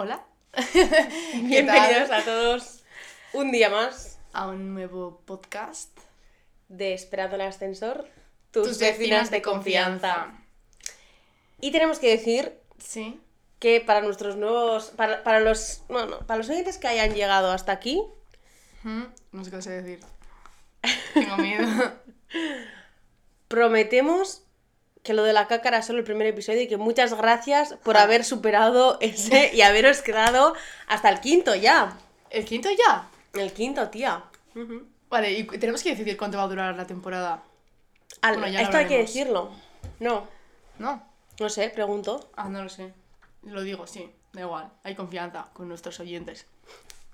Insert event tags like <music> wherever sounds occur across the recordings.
Hola. <laughs> Bienvenidos a todos un día más a un nuevo podcast de Esperando el Ascensor, tus, vecinas, de confianza. Y tenemos que decir Sí. que para nuestros nuevos, para, para los, no, no, para los oyentes que hayan llegado hasta aquí, Mm, No sé qué sé decir. Tengo miedo. <laughs> prometemos que lo de la caca era solo el primer episodio y que muchas gracias por haber superado ese y haberos quedado hasta el quinto ya. ¿El quinto ya? El quinto, tía. Ujú. Vale, y tenemos que decidir cuánto va a durar la temporada. Al- Bueno, ya esto hay que decirlo. No, ¿No? no sé, pregunto. Ah, no lo sé. Lo digo, sí. Da igual. Hay confianza con nuestros oyentes.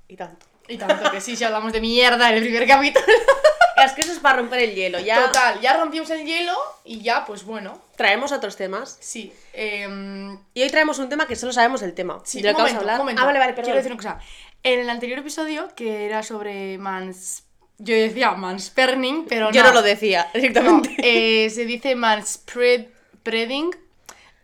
Y tanto. Y tanto que sí, si hablamos de mierda en el primer capítulo. <laughs> Es que eso es para romper el hielo. Ya Total, ya rompimos el hielo y ya, pues bueno. traemos otros temas. Sí. em, Y hoy traemos un tema que solo sabemos el tema. Sí, de lo que vamos a momento, hablar. momento. Ah, vale, vale, perdón. Quiero decir una cosa. En el anterior episodio, que era sobre mans... Yo decía mansperning, pero Yo no. no lo decía, No, directamente. eh, se dice manspreading.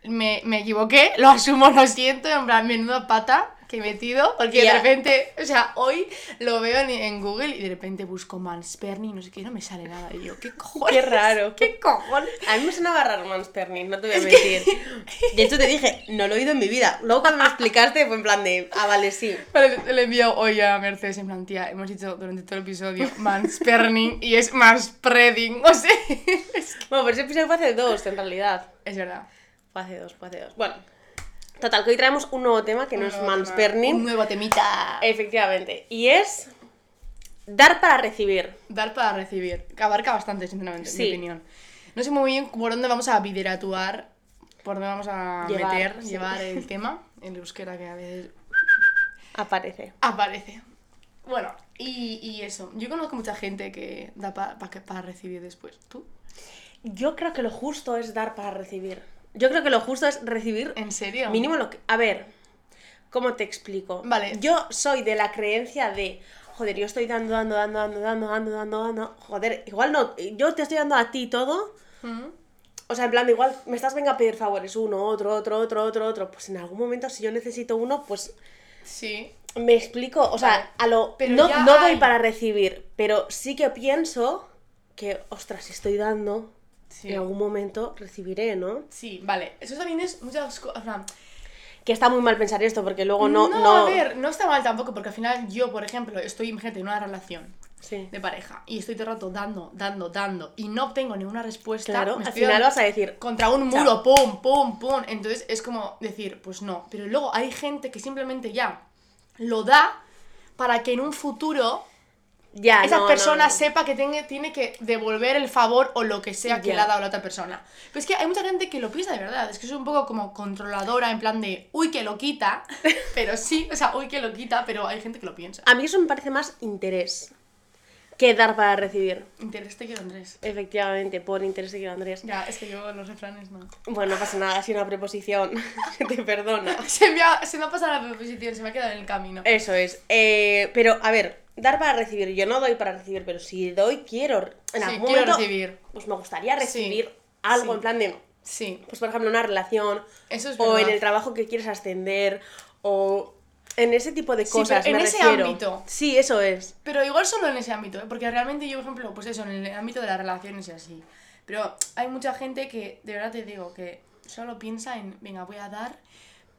Me, me equivoqué, lo asumo, lo siento, en plan, menuda pata que he metido, porque Ya. de repente, o sea, hoy lo veo en, en Google y de repente busco mansperning, no sé qué, no me sale nada. Y yo, <laughs> ¿qué cojones? Qué raro. ¿Qué cojones? A mí me sonaba raro mansperning, no te voy a mentir. <laughs> De hecho, te dije, no lo he oído en mi vida. Luego cuando me <laughs> explicaste fue en plan de, ah, vale, sí. Vale, le- le envío hoy a Mercedes en plan, tía, hemos dicho durante todo el episodio mansperning y es manspreading, o sea, es, que- Bueno, pero ese episodio fue hace dos, en realidad. es verdad. Fue hace dos, fue hace dos. Bueno, total, que hoy traemos un nuevo tema que no es mansperning. Un nuevo temita. Efectivamente. Y es dar para recibir. Dar para recibir. Que abarca bastante, sinceramente, en mi opinión. No sé muy bien por dónde vamos a bideratuar, por dónde vamos a Llevar, meter, sí. llevar el <laughs> tema. El euskera que a veces Aparece. aparece. Bueno, y, y eso. Yo conozco mucha gente que da pa- pa- que- para recibir después. ¿Tú? Yo creo que lo justo es dar para recibir. Yo creo que lo justo es recibir ¿En serio? mínimo lo que... A ver, ¿cómo te explico? Vale. Yo soy de la creencia de... Joder, yo estoy dando, dando, dando, dando, dando, dando, dando, dando. Joder, igual no. Yo te estoy dando a ti todo. ¿Mm? O sea, en plan, igual me estás venga a pedir favores. Uno, otro, otro, otro, otro, otro. Pues en algún momento, si yo necesito uno, pues Sí. me explico. O sea, Vale. a lo. Pero no no doy hay. para recibir. Pero sí que pienso que, ostras, si estoy dando, Sí. en algún momento recibiré, ¿no? Sí, vale. Eso también es muchas cosas. Que está muy mal pensar esto, porque luego no. no, no, a ver, no está mal tampoco, porque al final yo, por ejemplo, estoy, imagínate, en una relación Sí. de pareja y estoy todo el rato dando, dando, dando y no obtengo ninguna respuesta. Claro, al final vas a decir. contra un muro, pum, pum, pum. Entonces es como decir, pues no. Pero luego hay gente que simplemente ya lo da para que en un futuro Ya, esa no, persona no, no. sepa que tiene, tiene que devolver el favor o lo que sea que le ha dado a la otra persona. Pero es que hay mucha gente que lo piensa de verdad. Es que es un poco como controladora, en plan de, uy, que lo quita. <laughs> Pero sí, o sea, uy, que lo quita, pero hay gente que lo piensa. A mí eso me parece más interés que dar para recibir. Interés te quiero, Andrés. Efectivamente, por interés de que Andrés. Ya, es que yo los refranes no. Bueno, no pasa nada, sido una preposición. Se <laughs> te perdona. <laughs> Se me ha, se me ha pasado la preposición, se me ha quedado en el camino. Eso es. Eh, pero, a ver, dar para recibir. Yo no doy para recibir, pero si doy, quiero. En Sí, algún quiero momento, recibir. Pues me gustaría recibir Sí, algo sí. en plan de. Sí, Pues, por ejemplo, una relación. eso es o en el trabajo que quieres ascender. O en ese tipo de cosas. en me ese refiero. ámbito. Sí, eso es. Pero igual solo en ese ámbito, ¿eh? porque realmente yo, por ejemplo, pues eso, en el ámbito de las relaciones y así. Pero hay mucha gente que, de verdad te digo, que solo piensa en, venga, voy a dar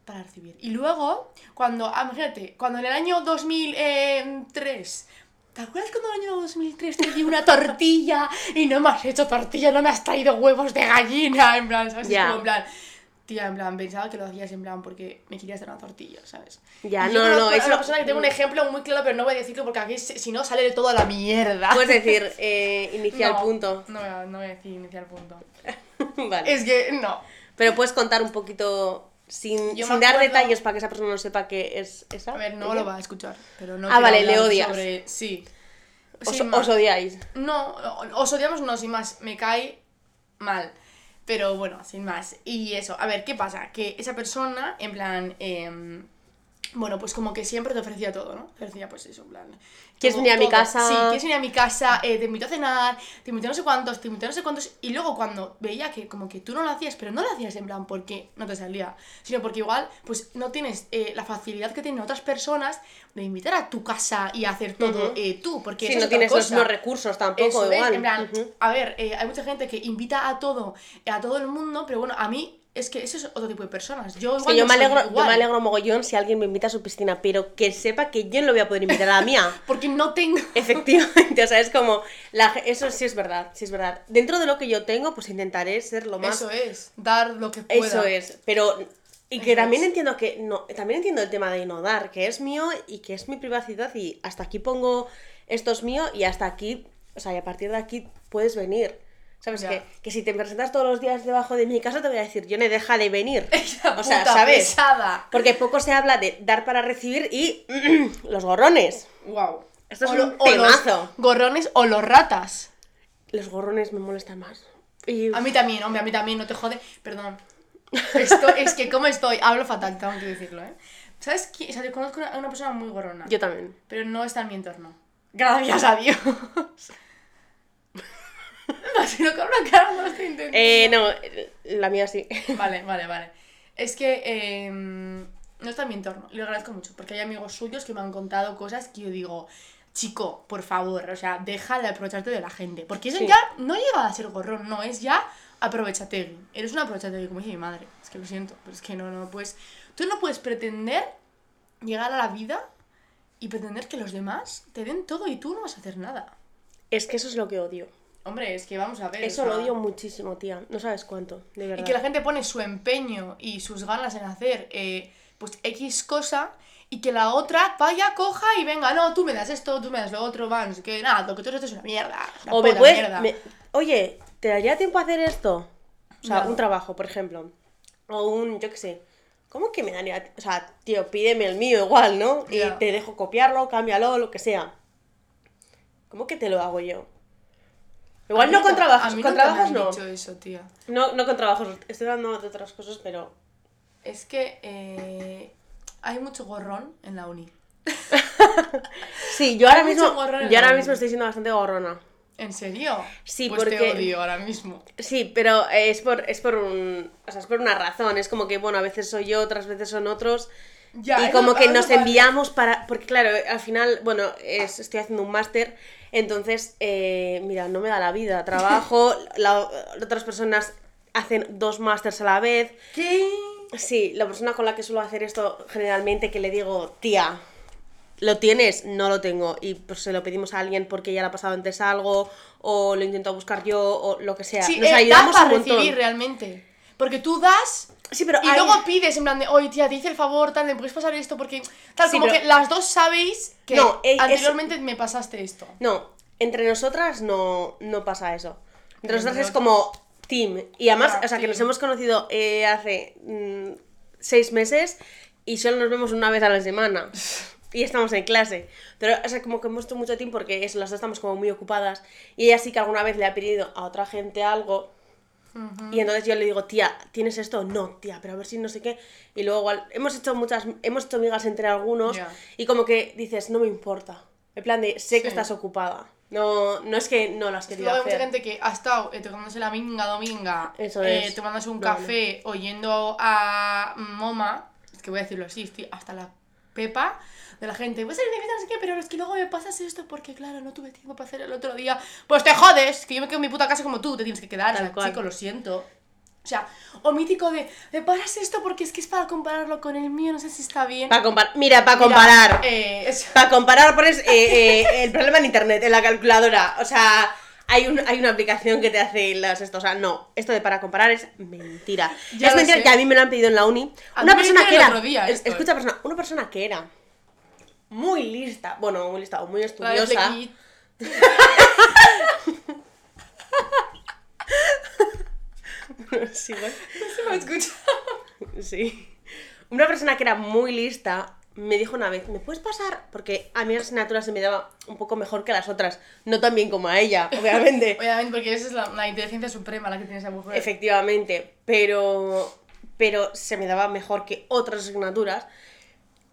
para recibir. Y luego, cuando, ah, imagínate, cuando en el año 2003, ¿te acuerdas cuando en el año 2003 te di una <laughs> tortilla y no me has hecho tortilla, no me has traído huevos de gallina? En plan, ¿sabes? Es Ya. como en plan... Tía, en plan, pensaba que lo hacías en plan porque me querías dar una tortilla, ¿sabes? Ya, Y yo no, no, a eso- una persona que tengo un ejemplo muy claro, pero no voy a decirlo porque aquí si no sale de toda la mierda. Puedes decir, <laughs> eh, inicial No, punto. No, no voy a decir inicial punto. <laughs> vale. Es que no. Pero puedes contar un poquito sin, sin dar acuerdo- detalles para que esa persona no sepa que es esa. A ver, no ella. lo va a escuchar, pero no Ah, vale, le odias. sobre- Sí. Os, os odiáis. No, os odiamos no, sin más. Me cae mal. Pero bueno, sin más. Y eso, a ver, ¿qué pasa? Que esa persona, en plan, em, bueno, pues como que siempre te ofrecía todo, ¿no? Te ofrecía pues eso, en plan... ¿Quieres venir a mi todo. casa? Sí, quieres venir a mi casa, eh, te invito a cenar, te invito a no sé cuántos, te invito a no sé cuántos... Y luego cuando veía que como que tú no lo hacías, pero no lo hacías en plan porque no te salía, sino porque igual pues no tienes eh, la facilidad que tienen otras personas de invitar a tu casa y hacer todo eh, tú, porque no tienes los recursos tampoco, Eso es, en plan, a ver, hay mucha gente que invita a todo, a todo el mundo, pero bueno, a mí es que eso es otro tipo de personas. Yo, igual yo no me, alegro, yo me alegro mogollón si alguien me invita a su piscina, pero que sepa que yo no lo voy a poder invitar a la mía. <laughs> Porque no tengo... <laughs> Efectivamente, o sea, es como, la, eso sí es verdad, sí es verdad. Dentro de lo que yo tengo, pues intentaré ser lo más... Eso es, dar lo que pueda. Eso es, pero... Y que Eso también es. entiendo que no, también entiendo el tema de no dar, que es mío y que es mi privacidad y hasta aquí pongo esto es mío y hasta aquí, o sea, y a partir de aquí puedes venir. ¿Sabes? Que, que si te presentas todos los días debajo de mi casa te voy a decir, yo no deja de venir. <laughs> Esa o sea, puta ¿sabes? pesada. Porque poco se habla de dar para recibir y <clears throat> los gorrones. Wow. Esto es o, un lo- o los temazo. gorrones o los ratas. Los gorrones me molestan más. Y A mí también, hombre, a mí también, no te jode. Perdón. Esto, <laughs> es que como estoy, hablo fatal, tengo que decirlo, ¿eh? ¿Sabes quién? O sea, yo conozco a una persona muy gorrona. yo también. Pero no está en mi entorno. Gracias a Dios. <laughs> No, si no con una cara no lo estoy intentando. Eh, no, la mía sí. <laughs> Vale, vale, vale. Es que eh, no está en mi entorno. Lo agradezco mucho, porque hay amigos suyos que me han contado cosas que yo digo, chico, por favor, o sea, deja de aprovecharte de la gente. Porque eso Sí. ya no llega a ser gorrón, no, es ya aprovechategui. Eres un aprovechategui, como dice mi madre. Es que lo siento, pero es que no, no puedes. Tú no puedes pretender llegar a la vida y pretender que los demás te den todo y tú no vas a hacer nada. Es que eso es lo que odio. Hombre, es que vamos a ver. o Eso lo odio muchísimo, tía. No sabes cuánto, de verdad. Y que la gente pone su empeño y sus ganas en hacer eh, pues X cosa y que la otra vaya, coja y venga, no, tú me das esto, tú me das lo otro, man, que nada, lo que tú eres es una mierda. una O me puedes. mierda. me- Oye, ¿te daría tiempo a hacer esto? O sea, un trabajo, por ejemplo. O un, yo qué sé. ¿Cómo que me daría.? O sea, tío, pídeme el mío igual, ¿no? Y te dejo copiarlo, cámbialo, lo que sea. ¿Cómo que te lo hago yo? Igual no con trabajos. a mí Con trabajos no. dicho eso, tía. No, no con trabajos. Estoy dando de otras cosas, pero. Es que eh, hay mucho gorrón en la uni. <laughs> Sí, yo ahora Hay mucho mismo. Yo ahora uni. mismo estoy siendo bastante gorrona. ¿En serio? Sí, pues te porque- odio ahora mismo. Sí, pero es por, es por un. O sea, es por una razón. Es como que, bueno, a veces soy yo, otras veces son otros. Ya, y como que nos enviamos para. Porque claro, al final, bueno, es- estoy haciendo un máster. Entonces, eh, mira, no me da la vida. <laughs> Trabajo, la- otras personas hacen dos másters a la vez. ¿Qué? Sí, la persona con la que suelo hacer esto generalmente que le digo, tía, ¿lo tienes? No lo tengo. Y pues se lo pedimos a alguien porque ya le ha pasado antes algo, o lo intento buscar yo, o lo que sea. Sí, Nos eh, ayudamos da un para montón. recibir realmente. Porque tú das Sí, pero y hay- luego pides en plan de, oye tía, te hice el favor, tal, ¿me puedes pasar esto? Porque, tal, Sí, como pero- que las dos sabéis que No, es- anteriormente me pasaste esto. No, entre nosotras no, no pasa eso. Entre Entre nosotras es como team. Y además, Ah, o sea, que team. nos hemos conocido eh, hace mm, seis meses y solo nos vemos una vez a la semana. <laughs> Y estamos en clase. Pero, o sea, como que hemos hecho mucho tiempo porque eso, las dos estamos como muy ocupadas. Y ella sí que alguna vez le ha pedido a otra gente algo. Y entonces yo le digo, tía, ¿tienes esto? No, tía, pero a ver si no sé qué. Y luego igual, hemos hecho muchas, hemos hecho amigas entre algunos. Y como que dices, no me importa. En plan de, sé que estás ocupada. No, no es que no lo has Es que querido luego hay mucha hacer. gente que ha estado eh, tomándose la minga dominga, Eso eh, es. tomándose un café o yendo a Moma, es que voy a decirlo así, estoy hasta la pepa de la gente, fiesta, no sé qué, pero es que luego me pasas esto porque, claro, no tuve tiempo para hacer el otro día. Pues te jodes, que yo me quedo en mi puta casa como tú, te tienes que quedar, o Tal sea, cual. chico, lo siento. O sea, o mítico de, me paras esto porque es que es para compararlo con el mío, no sé si está bien. Para comparar. Mira, para comparar. eh, es- Para comparar pones eh, eh, el <laughs> problema en internet, en la calculadora. O sea, hay, un, hay una aplicación que te hace las esto. O sea, no, esto de para comparar es mentira. Ya es mentira sé. que a mí me lo han pedido en la uni. A Una persona que era. otro día es- esto, eh. escucha, persona, una persona que era muy lista. Bueno, muy lista o muy estudiosa. Sí, bueno. No <laughs> se me escucha. Sí. Una persona que era muy lista me dijo una vez, ¿me puedes pasar? Porque a mí la asignatura se me daba un poco mejor que las otras. No tan bien como a ella, <laughs> obviamente. Obviamente, porque esa es la, la inteligencia suprema la que tiene esa mujer. Efectivamente. Pero, pero se me daba mejor que otras asignaturas.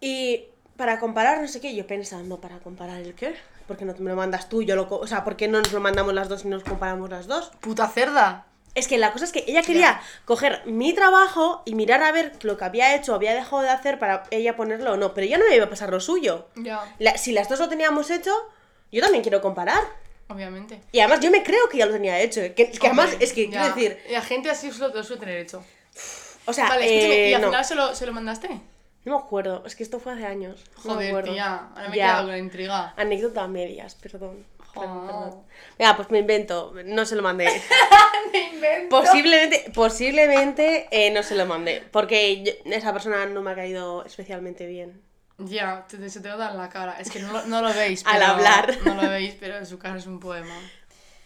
Y para comparar, no sé qué, yo pensando, ¿para comparar el qué? ¿Por qué no me lo mandas tú? Yo lo, o sea, ¿por qué no nos lo mandamos las dos y nos comparamos las dos? Puta cerda. Es que la cosa es que ella quería coger mi trabajo y mirar a ver lo que había hecho o había dejado de hacer para ella ponerlo o no, pero ya no me iba a pasar lo suyo. Ya, La- si las dos lo teníamos hecho, yo también quiero comparar. obviamente. Y además yo me creo que ya lo tenía hecho. ¿eh? Que, que además, es que ya. quiero decir, Y la gente así lo, lo suele tener hecho. o sea, vale, eh, ¿y al no, final se lo, se lo mandaste? no me acuerdo, es que esto fue hace años. no me Joder, acuerdo. tía, ahora me he quedado con la intriga. Anécdota a medias, perdón. Perdón, perdón. Venga, pues me invento, no se lo mandé. <laughs> Me invento. Posiblemente, posiblemente eh, no se lo mandé, porque yo- esa persona no me ha caído especialmente bien. Ya, te, se te nota en la cara. Es que no, lo- no lo veis. <laughs> Al pero- hablar. <laughs> No lo veis, pero en su cara es un poema.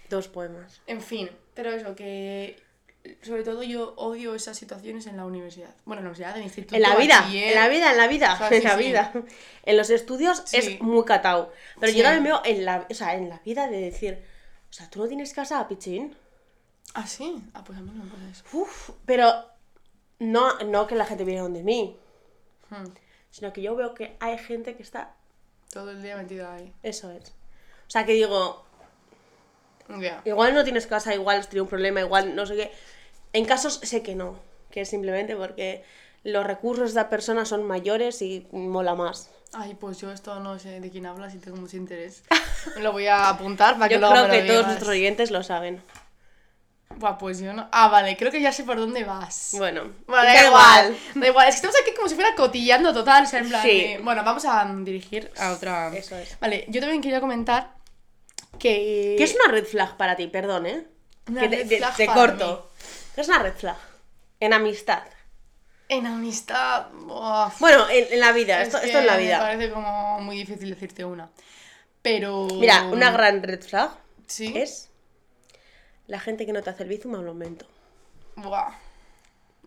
Dos poemas. En fin, pero eso, que sobre todo yo odio esas situaciones en la universidad. Bueno, en la universidad, en el instituto. En la vida, bachiller. en la vida, en la vida, O sea, <laughs> en sí, la sí. vida. En los estudios Sí. es muy catao. Pero yo también veo en la, o sea, en la vida de decir, o sea, tú no tienes casa, pichín. Ah, sí. Ah, pues a mí no me pasa eso. Uf, pero no, no que la gente viene donde mí, Hmm. sino que yo veo que hay gente que está, Todo el día metido ahí. eso es. O sea, que digo, Ya. igual no tienes casa, igual tenido un problema, igual no sé qué. En casos sé que no, que es simplemente porque los recursos de la persona son mayores y mola más. Ay, pues yo esto no sé de quién hablas y tengo mucho interés. Me lo voy a apuntar para que Yo luego creo me lo que todos nuestros oyentes lo saben. Buah, pues yo no. Ah, vale, creo que ya sé por dónde vas. Bueno, Bueno, da igual. Da igual, es que estamos aquí como si fuera cotillando total, o sea, en plan Sí. de- Bueno, vamos a dirigir a otra... Eso es. Vale, yo también quería comentar que... ¿Qué es una red flag para ti? Perdón, ¿eh? Una que te, red flag te corto. ¿Qué es una red flag? En amistad. En amistad... Bueno, en, en la vida, es esto, esto en la Me vida. parece como muy difícil decirte una. Pero... Mira, una gran red flag Sí. es la gente que no te hace el bizum al momento. Buah.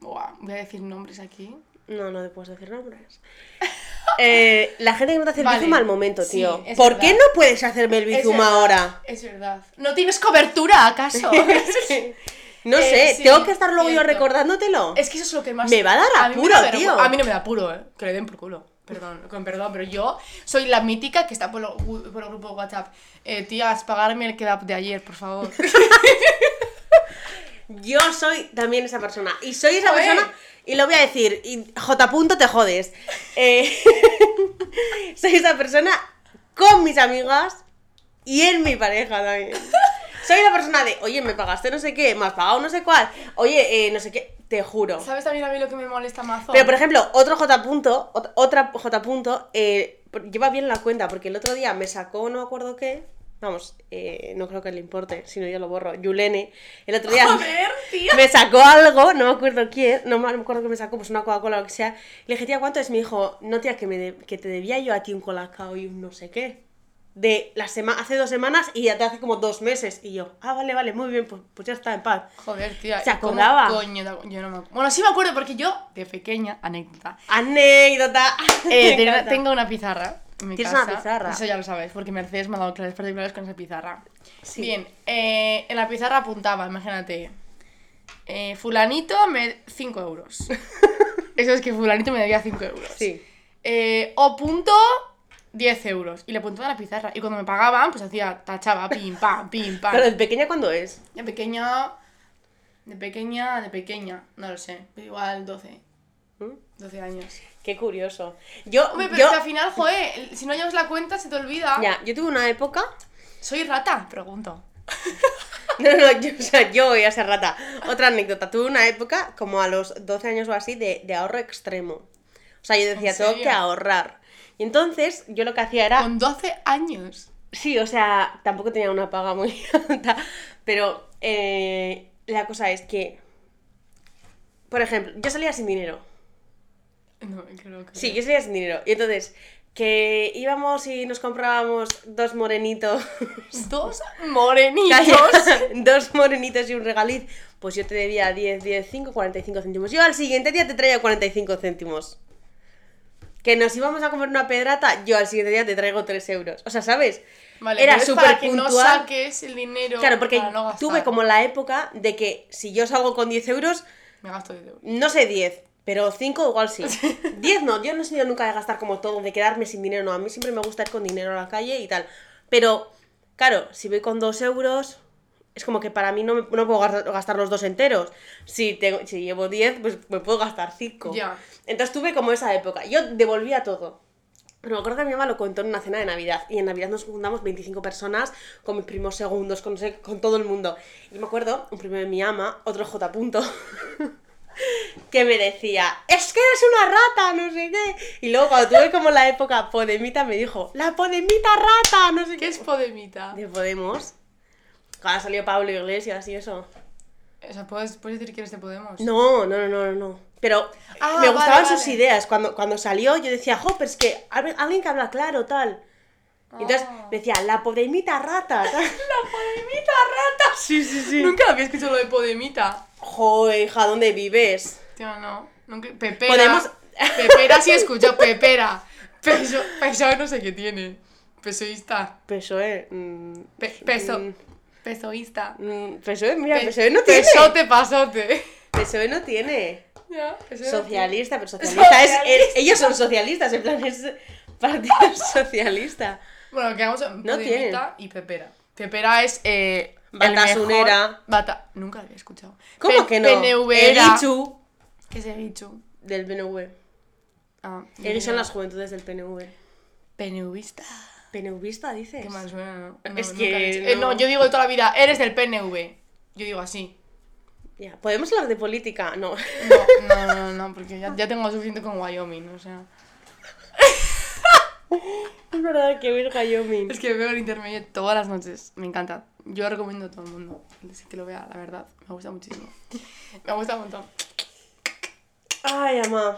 Buah. Voy a decir nombres aquí. No, no te puedes decir nombres. <laughs> Eh, la gente que no te hace el Vale, bizum al momento, tío. ¿Por qué no puedes hacerme el Es bizum verdad, ahora? Es verdad. ¿No tienes cobertura, acaso? <laughs> <laughs> No Eh, sé, sí, tengo que estar luego yo recordándotelo. Es que eso es lo que más. Me va a dar apuro, tío. A mí no me da apuro, eh. Que le den por culo. Perdón, con perdón, pero yo soy la mítica que está por, lo- por el grupo de WhatsApp. Eh, tías, pagarme el kebab de ayer, por favor. <laughs> Yo soy también esa persona. Y soy esa Joder. persona. Y lo voy a decir. Y J. punto te jodes. Eh, <laughs> soy esa persona con mis amigas y en mi pareja también. Soy la persona de, oye, me pagaste no sé qué, me has pagado no sé cuál. Oye, eh, no sé qué, te juro. ¿Sabes también a mí lo que me molesta más? Pero por ejemplo, otro J. punto, ot- otra J. punto, eh, lleva bien la cuenta, porque el otro día me sacó no me acuerdo qué. Vamos, eh, no creo que le importe, si no yo lo borro. Yulene, el otro día <laughs> Joder, tío. me sacó algo, no me acuerdo quién, no me acuerdo que me sacó, pues una Coca-Cola o lo que sea. Le dije, tía, ¿cuánto es? Me dijo, no, tía, que, me de- que te debía yo a ti un colacao y un no sé qué. De la sema hace dos semanas y ya te hace como dos meses. Y yo, ah, vale, vale, muy bien, pues, pues ya está, en paz. Joder, tía. ¿Se ¿y cómo acordaba? Coño, yo no me acu- Bueno, sí me acuerdo porque yo, de pequeña, anécdota. Anécdota. Eh, <laughs> tengo una pizarra. En mi ¿Tienes casa. una pizarra? Eso ya lo sabes, porque Mercedes me ha dado clases particulares con esa pizarra. Sí. Bien, eh, en la pizarra apuntaba, imagínate. eh, fulanito me 5 euros. <laughs> Eso es que fulanito me debía 5 euros. Sí. Eh, o punto 10 euros. Y le apuntaba a la pizarra. Y cuando me pagaban, pues hacía, tachaba, pim, pam, pim, pam. Pero de pequeña, ¿cuándo es? De pequeña. De pequeña, de pequeña. No lo sé. Igual 12. ¿Mm? 12 años. Qué curioso. Yo, Hombre, pero yo, es que al final, joder, si no llevas la cuenta se te olvida. ya, yo tuve una época. ¿Soy rata? Pregunto. <laughs> No, no, yo, o sea, yo voy a ser rata. Otra anécdota. Tuve una época, como a los 12 años o así, de, de ahorro extremo. O sea, yo decía, ¿En tengo que ahorrar. Y entonces, yo lo que hacía era. Con 12 años. Sí, o sea, tampoco tenía una paga muy <laughs> alta. Pero eh, la cosa es que. Por ejemplo, yo salía sin dinero. <laughs> No, creo que. Sí, yo salía sin dinero. Y entonces, que íbamos y nos comprábamos dos morenitos. <laughs> Dos morenitos. <laughs> Dos morenitos y un regaliz. Pues yo te debía 10, 10, 5, 45 céntimos. Yo al siguiente día te traía 45 céntimos. Que nos íbamos a comer una pedrata, yo al siguiente día te traigo 3 euros. O sea, ¿sabes? Vale, Era súper para que no saques el dinero. Claro, porque para no tuve como la época de que si yo salgo con 10 euros, Me gasto 10 euros. no sé 10, Pero 5 igual sí. <laughs> 10 no, yo no he sido nunca de gastar como todo, de quedarme sin dinero, no. A mí siempre me gusta ir con dinero a la calle y tal. Pero, claro, si voy con 2 euros, es como que para mí no, me, no puedo gastar, los dos enteros. Si, tengo, si llevo 10, pues me puedo gastar 5. Ya. Entonces tuve como esa época. Yo devolvía todo. Pero me acuerdo que mi mamá lo contó en una cena de Navidad. Y en Navidad nos juntamos 25 personas con mis primos segundos, con, no sé, con todo el mundo. Y me acuerdo, un primo de mi ama, otro J. punto, <laughs> que me decía, es que eres una rata, no sé qué. Y luego cuando tuve como la época Podemita me dijo, la Podemita rata, no sé ¿Qué qué. es Podemita? De Podemos. Ahora salió Pablo Iglesias y eso. O sea, ¿puedes, puedes decir que eres de Podemos? No, no, no, no, no. Pero Ah, me vale, gustaban sus vale. ideas. Cuando, cuando salió yo decía, jo, pero es que alguien que habla claro, tal. Y entonces Ah. decía, la podemita rata. <laughs> ¡La Podemita rata! Sí, sí, sí. Nunca había escuchado lo de Podemita. Jo, hija, ¿dónde vives? Tío, no. Nunca... Pepera. Podemos- Pepera sí he escuchado. Pepera. Peso... Peso no sé qué tiene. Pesoísta. PSOE. mm, Pe- peso... mm, Pesoísta. mm, PSOE, mira, Pe- PSOE no tiene. Pesote, pasote. PSOE no tiene. Ya, PSOE no Socialista, pero socialista es, es- Socialista. Ellos son socialistas, en plan, es partido socialista. Bueno, quedamos en No y Pepera. Pepera es eh, el Batasunera. mejor- Bata... Nunca lo había escuchado. ¿Cómo Pe- que no? PNV era- Elichu ¿Qué es el bicho? del PNV. Ah, Ellos son las juventudes del PNV. PNVista. ¿PNVista dices? Qué mal suena, ¿no? No, Es que eh, no. no, yo digo de toda la vida, eres del PNV. Yo digo así. Ya, ¿podemos hablar de política? No. No, no, no, no, porque ya, ya tengo suficiente con Wyoming, o sea. <laughs> Es verdad que ver Wyoming. Es que veo el intermedio todas las noches, me encanta. Yo lo recomiendo a todo el mundo que lo vea, la verdad. Me gusta muchísimo. Me gusta un montón. Ay, ama.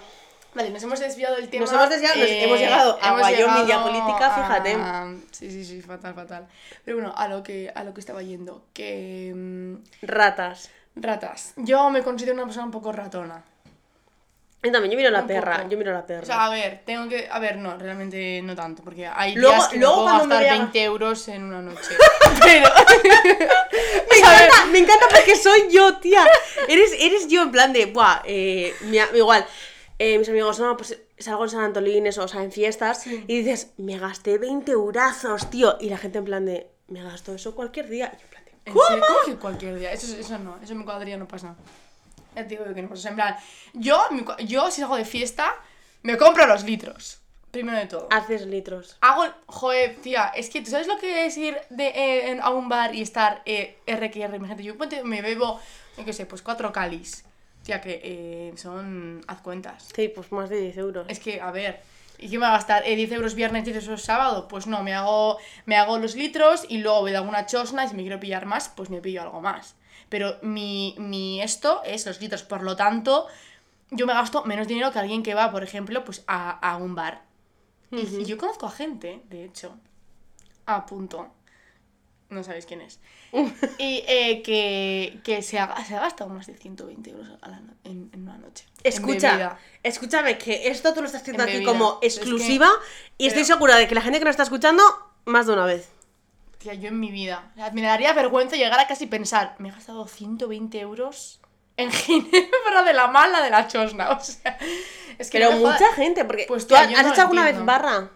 Vale, nos hemos desviado del tema. Nos hemos desviado, nos- hemos llegado a hemos Wyoming y a política, fíjate. a- Sí, sí, sí, fatal, fatal. Pero bueno, a lo que, a lo que estaba yendo, que... mm, Ratas. ratas. Yo me considero una persona un poco ratona. Yo también, yo miro la Un perra. Yo miro la perra. O sea, a ver, tengo que... A ver, no, realmente no tanto, porque hay Luego- días que me luego puedo me gastar vea- 20 euros en una noche. <laughs> Pero... <laughs> <laughs> me encanta, me encanta porque soy yo, tía. Eres, eres yo en plan de, buah, eh, mi a- igual. eh, mis amigos, no, pues salgo en San Antolines o, o sea, en fiestas Sí. y dices, me gasté 20 eurazos, tío. Y la gente en plan de, me gasto eso cualquier día. Y yo en plan de, ¿En ¿cómo? serio? ¿Cómo que cualquier día? Eso, eso no, eso en mi cuadrilla no pasa. Ya te digo yo que no en plan, yo, si salgo de fiesta, me compro los litros. Primero de todo. Haces litros. Hago, joder, tía, es que tú sabes lo que es ir de, eh, en- a un bar y estar eh, R que R, imagínate, yo me bebo, yo qué sé, pues cuatro calis. Tía, que eh, son, haz cuentas. Sí, pues más de 10 euros. Es que, a ver, ¿y qué me va a gastar? Eh, ¿10 euros viernes, 10 euros sábado? Pues no, me hago, me hago los litros y luego voy de alguna chosna y si me quiero pillar más, pues me pillo algo más. Pero mi, mi esto es los litros, por lo tanto, yo me gasto menos dinero que alguien que va, por ejemplo, pues a, a un bar. Y- Y yo conozco a gente, de hecho, a punto. No sabéis quién es. y eh, que, que se, ha, se ha gastado más de 120 euros a la en, en una noche. Escucha, escúchame, que esto tú lo estás haciendo En aquí como Es que- exclusiva y estoy pero- segura de que la gente que nos está escuchando, más de una vez. Tía, yo en mi vida. o sea, me daría vergüenza llegar a casi pensar, me he gastado 120 euros en <laughs> ginebra de la mala de la chosna. O sea, es que Pero mucha gente, porque Pues, ¿tú tía, has no hecho alguna vez barra?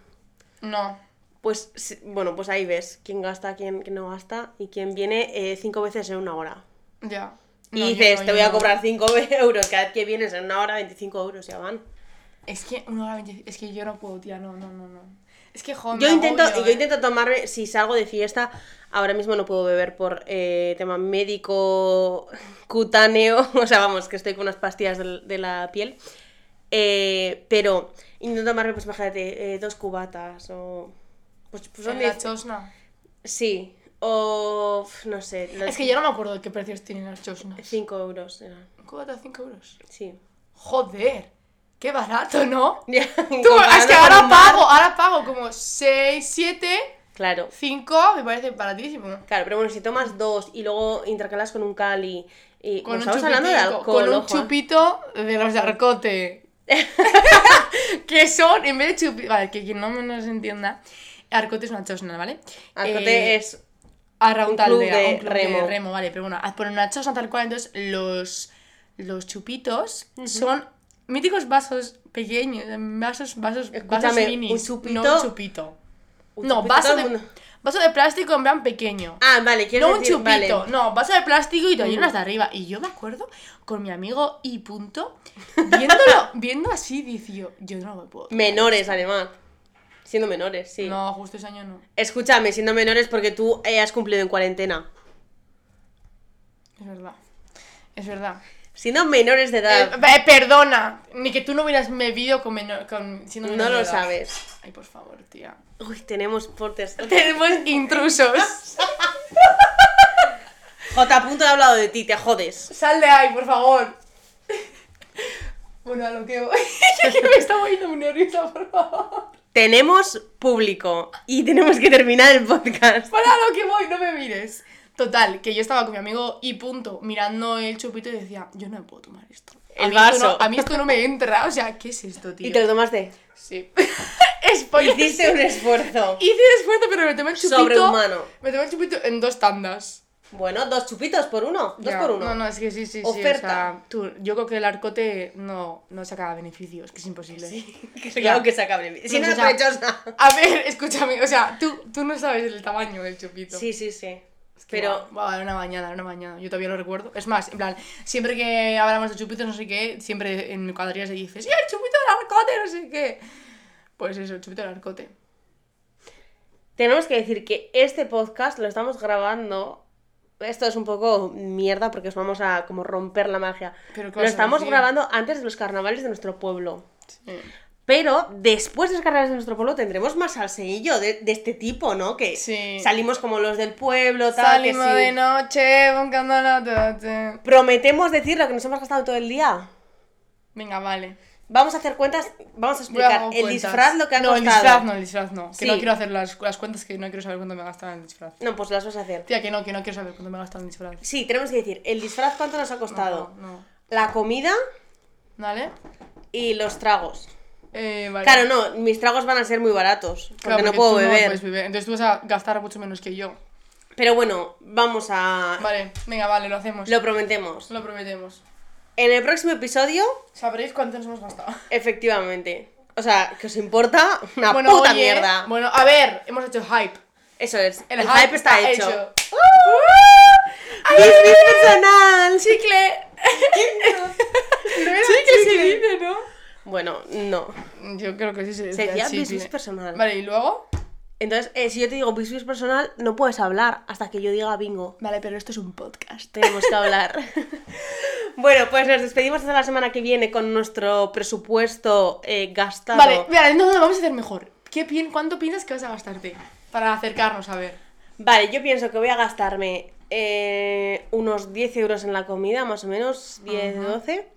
No. Pues bueno, pues ahí ves quién gasta, quién, quién no gasta y quién viene eh, cinco veces en una hora. Ya. Y No, dices, no, te voy a cobrar 5 <laughs> euros, cada vez que vienes en una hora, 25 euros ya van. Es que una hora 20 Es que yo no puedo, tía, no, no, no, no. Es que, joder, Yo intento, agobio, yo ¿eh? intento tomarme, si salgo de fiesta, ahora mismo no puedo beber por eh, tema médico <laughs> cutáneo, <laughs> o sea, vamos, que estoy con unas pastillas de, la piel. Eh, pero intento tomarme, pues imagínate, dos cubatas o... Pues, pues En la chosna. Sí, o... no sé. los- Es que yo no me acuerdo de qué precios tienen las chosnas. 5 euros eran, ¿Un cubata 5 euros? sí. Joder. Qué barato, ¿no? <laughs> Tú, es que ahora pago, ahora pago como 6, 7, Claro. 5, me parece baratísimo. Claro, pero bueno, si tomas dos y luego intercalas con un cali y... Con un estamos hablando de alcohol, Con un ¿eh? chupito de los de Arcote. <laughs> <laughs> que son, en vez de chupito. Vale, que quien no me nos entienda. Arcote es una chosna, ¿vale? Arcote Eh, es... a un Aldea, club de un club remo. de remo, vale, pero bueno, poner una chosna tal cual, entonces los, los chupitos son míticos vasos pequeños, vasos, vasos, vasos Escúchame, minis. un chupito- No un chupito. Un no, chupito vaso de, vaso de plástico en plan pequeño. Ah, vale, quiero No un chupito, vale. no, vaso de plástico y te llenas de arriba. Y yo me acuerdo con mi amigo y punto, viéndolo, <laughs> viendo así, dice yo, no me puedo. Menores, además. Siendo menores, sí. No, justo ese año no. Escúchame, siendo menores porque tú eh, has cumplido en cuarentena. Es verdad. Es verdad. Siendo menores de edad. Eh, eh, perdona, ni que tú no hubieras bebido con, menor, con siendo no de lo edad. sabes. Ay, por favor, tía. Uy, tenemos portes. <laughs> Tenemos intrusos. <laughs> J. Punto he hablado de ti, te jodes. Sal de ahí, por favor. <laughs> Bueno, a lo que voy. Que me está poniendo muy nerviosa, por favor. Tenemos público y tenemos que terminar el podcast. Para lo que voy, no me mires. Total, que yo estaba con mi amigo y punto, mirando el chupito y decía, yo no me puedo tomar esto. A El esto vaso. no- a mí esto no me entra. O sea, ¿qué es esto, tío? Y te lo tomaste. Sí. <laughs> Spoiler. Hiciste un esfuerzo. Hice esfuerzo, pero me tomé el chupito. Sobrehumano. Me tomé el chupito en dos tandas. Bueno, dos chupitos por uno. Dos Ya, por uno. No, no, es que sí, sí, sí. Oferta. O sea, tú, yo creo que el arcote no, no saca beneficios, que es imposible. Que <laughs> claro que saca beneficio. Si No, no o sea, es. A ver, <laughs> escúchame, o sea, tú, tú no sabes el tamaño del chupito. Sí, sí, sí. Es que Pero Va, va, era una bañada, era una bañada. Yo todavía lo recuerdo. Es más, en plan, siempre que hablamos de chupitos, no sé qué, siempre en mi cuadrilla se dice, sí, el chupito del arcote, no sé qué. Pues eso, el chupito del arcote. tenemos que decir que este podcast lo estamos grabando. Esto es un poco mierda porque os vamos a como romper la magia. Pero ¿qué Lo estamos grabando antes de los carnavales de nuestro pueblo. Sí. Pero después de los carnavales de nuestro pueblo tendremos más salseillo de, de este tipo, ¿no? Que Sí. salimos como los del pueblo, tal. que Salimos sí. de noche, buscando la noche. Prometemos decir lo que nos hemos gastado todo el día. Venga, vale. Vamos a hacer cuentas, vamos a explicar el disfraz lo que ha no, costado. el disfraz no, el disfraz no. Que Sí. no quiero hacer las, las cuentas que no quiero saber cuánto me en el disfraz. No, pues las vas a hacer. Tía, que no, que no quiero saber cuánto me en el disfraz. Sí, tenemos que decir el disfraz cuánto nos ha costado. No, no. La comida ¿Vale? y los tragos. Eh, vale. Claro, no, mis tragos van a ser muy baratos, porque Claro, no puedo beber. beber. Entonces tú vas a gastar mucho menos que yo. Pero bueno, vamos a... Vale, venga, vale, lo hacemos. Lo prometemos. Lo prometemos. En el próximo episodio, Sabréis cuánto nos hemos gastado. efectivamente. O sea, que os importa una puta oye, mierda. Bueno, a ver, hemos hecho hype. Eso es. El, El, hype, está, hecho. ¡Ay, ¡Es personal! ¡Chicle! <laughs> ¿No era Chicle se dice, ¿no? Bueno, no. Yo creo que sí se Se decía decía chicle. business personal. Vale, ¿y luego? Entonces, eh, si yo te digo business personal, no puedes hablar hasta que yo diga bingo. Vale, pero esto es un podcast. Tenemos que hablar. <laughs> bueno, pues nos despedimos hasta la semana que viene con nuestro presupuesto eh, gastado. Vale, no, no, vamos a hacer mejor. ¿Qué, pi- ¿Cuánto piensas que vas a gastarte? Para acercarnos a ver. Vale, yo pienso que voy a gastarme eh, unos 10 euros en la comida, más o menos, 10, Ajá. 12.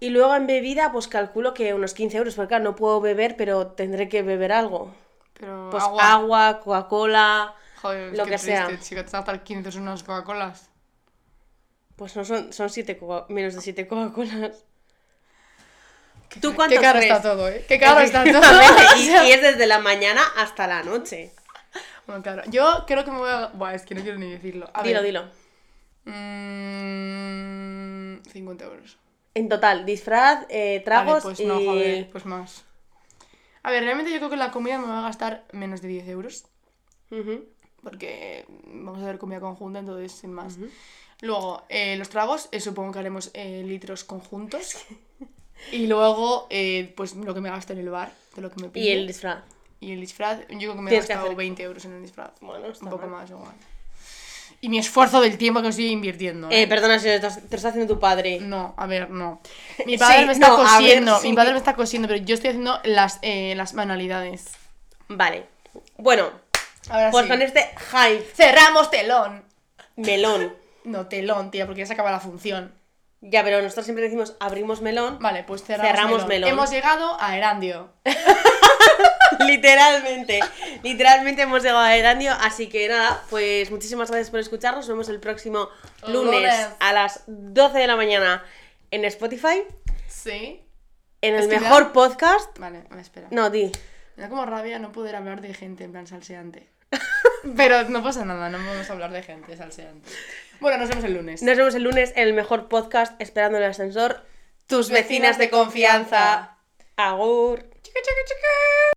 Y luego en bebida, pues calculo que unos 15 euros, porque claro, no puedo beber, pero tendré que beber algo. Pero Pues agua. agua, Coca-Cola. Joder, lo que, que triste, sea. chico, te vas a gastar 15 son unas Coca-Colas. Pues no son, son siete Coca- menos de 7 Coca-Colas. ¿Tú cuánto Qué caro está todo, ¿eh? Qué caro está todo. <laughs> Y, es desde la mañana hasta la noche. Bueno, claro. Yo creo que me voy a... Buah, es que no quiero ni decirlo. A dilo, ver. dilo. Mm, 50 euros. En total, disfraz, eh, tragos vale, pues y... no, joder, pues más. A ver, realmente yo creo que la comida me va a gastar menos de 10 euros. Porque vamos a hacer comida conjunta, entonces sin más. Luego, eh, los tragos, eh, supongo que haremos eh, litros conjuntos. y luego, pues lo que me gasto en el bar, de lo que me pide. Y el disfraz. Y el disfraz, yo creo que me he gastado hacer- 20 euros en el disfraz. Bueno, está Un poco mal. más igual. Y mi esfuerzo del tiempo que estoy invirtiendo. Eh, perdona, si te estás- te lo está haciendo tu padre. No, a ver, no. <laughs> Mi padre Sí, me está no, a ver, cosiendo, sí. mi padre me está cosiendo, pero yo estoy haciendo las, las manualidades. Vale. Bueno, Ahora pues sí. con este hype Cerramos telón. melón. No, telón, tía, porque ya se acaba la función. Ya, pero nosotros siempre decimos abrimos melón. Vale, pues cerramos, Cerramos melón. melón. Hemos llegado a Erandio. <laughs> Literalmente. Literalmente hemos llegado a Erandio. Así que nada, pues muchísimas gracias por escucharnos. Nos vemos el próximo lunes, Lunes. a las 12 de la mañana en Spotify. Sí. En el mejor ya- podcast. Vale, ver, espera. No, di. Me da como rabia no poder hablar de gente en plan salseante. <laughs> Pero no pasa nada, no vamos a hablar de gente salseante. Bueno, nos vemos el lunes. Nos vemos el lunes en el mejor podcast, esperando el ascensor. Tus vecinas, de confianza. confianza. Agur. Chica, chica, chica.